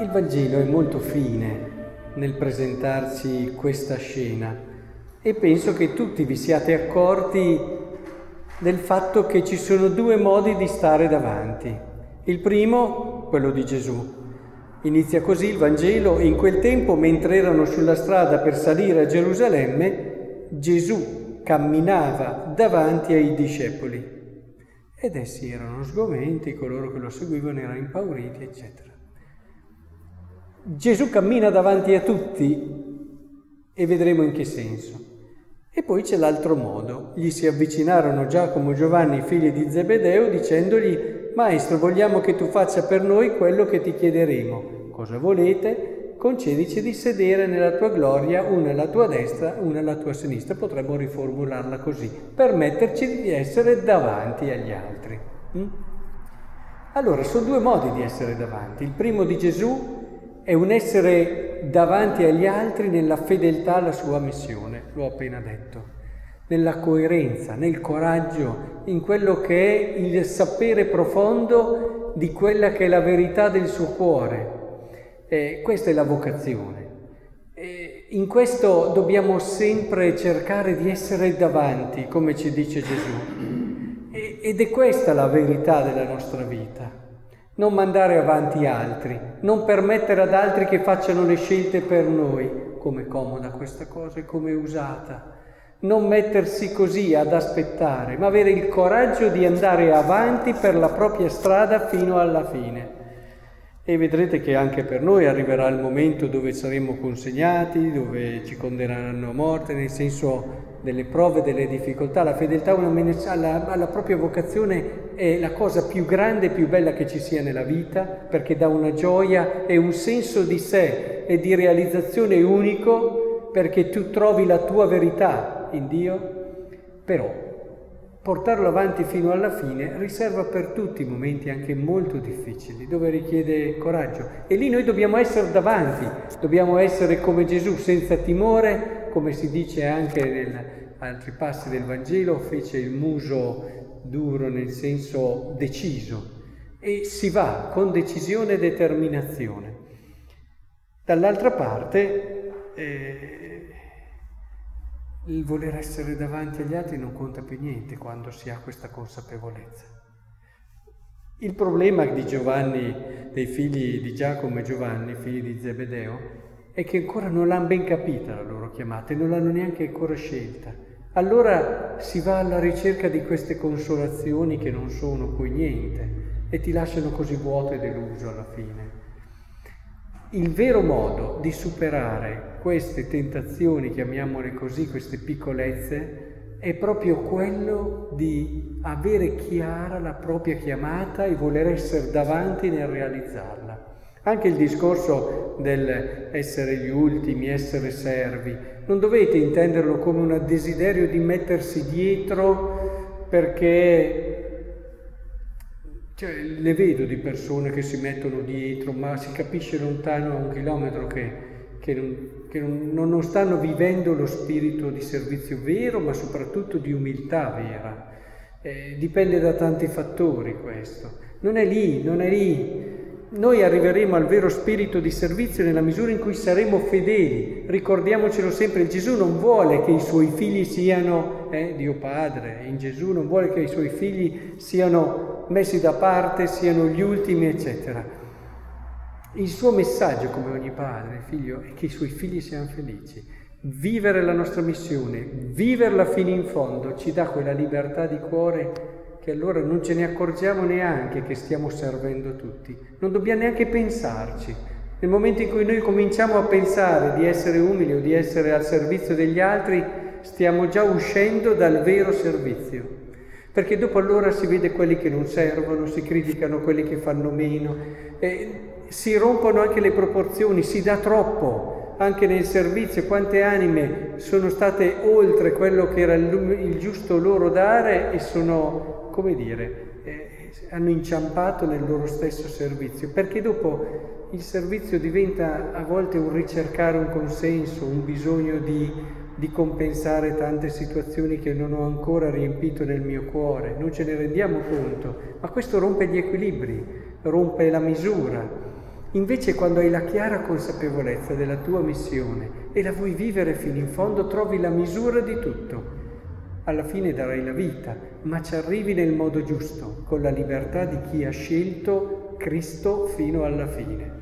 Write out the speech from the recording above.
Il Vangelo è molto fine nel presentarci questa scena e penso che tutti vi siate accorti del fatto che ci sono due modi di stare davanti. Il primo, quello di Gesù. Inizia così il Vangelo, in quel tempo mentre erano sulla strada per salire a Gerusalemme, Gesù camminava davanti ai discepoli ed essi erano sgomenti, coloro che lo seguivano erano impauriti, eccetera. Gesù cammina davanti a tutti e vedremo in che senso. E poi c'è l'altro modo. Gli si avvicinarono Giacomo e Giovanni, figli di Zebedeo, dicendogli, Maestro, vogliamo che tu faccia per noi quello che ti chiederemo. Cosa volete? Concedici di sedere nella tua gloria, una alla tua destra, una alla tua sinistra. Potremmo riformularla così, permetterci di essere davanti agli altri. Mm? Allora, sono due modi di essere davanti. Il primo di Gesù è un essere davanti agli altri nella fedeltà alla sua missione, l'ho appena detto, nella coerenza, nel coraggio, in quello che è il sapere profondo di quella che è la verità del suo cuore. Eh, questa è la vocazione. Eh, in questo dobbiamo sempre cercare di essere davanti, come ci dice Gesù. Ed è questa la verità della nostra vita non mandare avanti altri, non permettere ad altri che facciano le scelte per noi, come comoda questa cosa e come usata, non mettersi così ad aspettare, ma avere il coraggio di andare avanti per la propria strada fino alla fine. E vedrete che anche per noi arriverà il momento dove saremo consegnati, dove ci condanneranno a morte, nel senso delle prove, delle difficoltà. La fedeltà alla, alla propria vocazione è la cosa più grande e più bella che ci sia nella vita, perché dà una gioia e un senso di sé e di realizzazione unico, perché tu trovi la tua verità in Dio. Però portarlo avanti fino alla fine riserva per tutti momenti anche molto difficili, dove richiede coraggio. E lì noi dobbiamo essere davanti, dobbiamo essere come Gesù, senza timore, come si dice anche negli altri passi del Vangelo, fece il muso duro nel senso deciso e si va con decisione e determinazione. Dall'altra parte, eh, il voler essere davanti agli altri non conta più niente quando si ha questa consapevolezza. Il problema di Giovanni, dei figli di Giacomo e Giovanni, figli di Zebedeo, è che ancora non l'hanno ben capita la loro chiamata e non l'hanno neanche ancora scelta. Allora si va alla ricerca di queste consolazioni che non sono poi niente e ti lasciano così vuoto e deluso alla fine. Il vero modo di superare queste tentazioni, chiamiamole così, queste piccolezze, è proprio quello di avere chiara la propria chiamata e voler essere davanti nel realizzarla. Anche il discorso del essere gli ultimi, essere servi, non dovete intenderlo come un desiderio di mettersi dietro perché cioè, le vedo di persone che si mettono dietro, ma si capisce lontano a un chilometro che, che, non, che non, non, stanno vivendo lo spirito di servizio vero, ma soprattutto di umiltà vera. Eh, dipende da tanti fattori questo. Non è lì, non è lì. Noi arriveremo al vero spirito di servizio nella misura in cui saremo fedeli. Ricordiamocelo sempre, Gesù non vuole che i suoi figli siano, eh, Dio Padre, in Gesù non vuole che i suoi figli siano messi da parte, siano gli ultimi, eccetera. Il suo messaggio, come ogni padre, figlio, è che i suoi figli siano felici. Vivere la nostra missione, viverla fino in fondo, ci dà quella libertà di cuore che allora non ce ne accorgiamo neanche che stiamo servendo tutti. Non dobbiamo neanche pensarci. Nel momento in cui noi cominciamo a pensare di essere umili o di essere al servizio degli altri, stiamo già uscendo dal vero servizio perché dopo allora si vede quelli che non servono, si criticano quelli che fanno meno, e si rompono anche le proporzioni, si dà troppo anche nel servizio, quante anime sono state oltre quello che era il, giusto loro dare e sono, come dire, eh, hanno inciampato nel loro stesso servizio, perché dopo il servizio diventa a volte un ricercare un consenso, un bisogno di di compensare tante situazioni che non ho ancora riempito nel mio cuore, non ce ne rendiamo conto, ma questo rompe gli equilibri, rompe la misura Invece quando hai la chiara consapevolezza della tua missione e la vuoi vivere fino in fondo, trovi la misura di tutto. Alla fine darai la vita, ma ci arrivi nel modo giusto, con la libertà di chi ha scelto Cristo fino alla fine.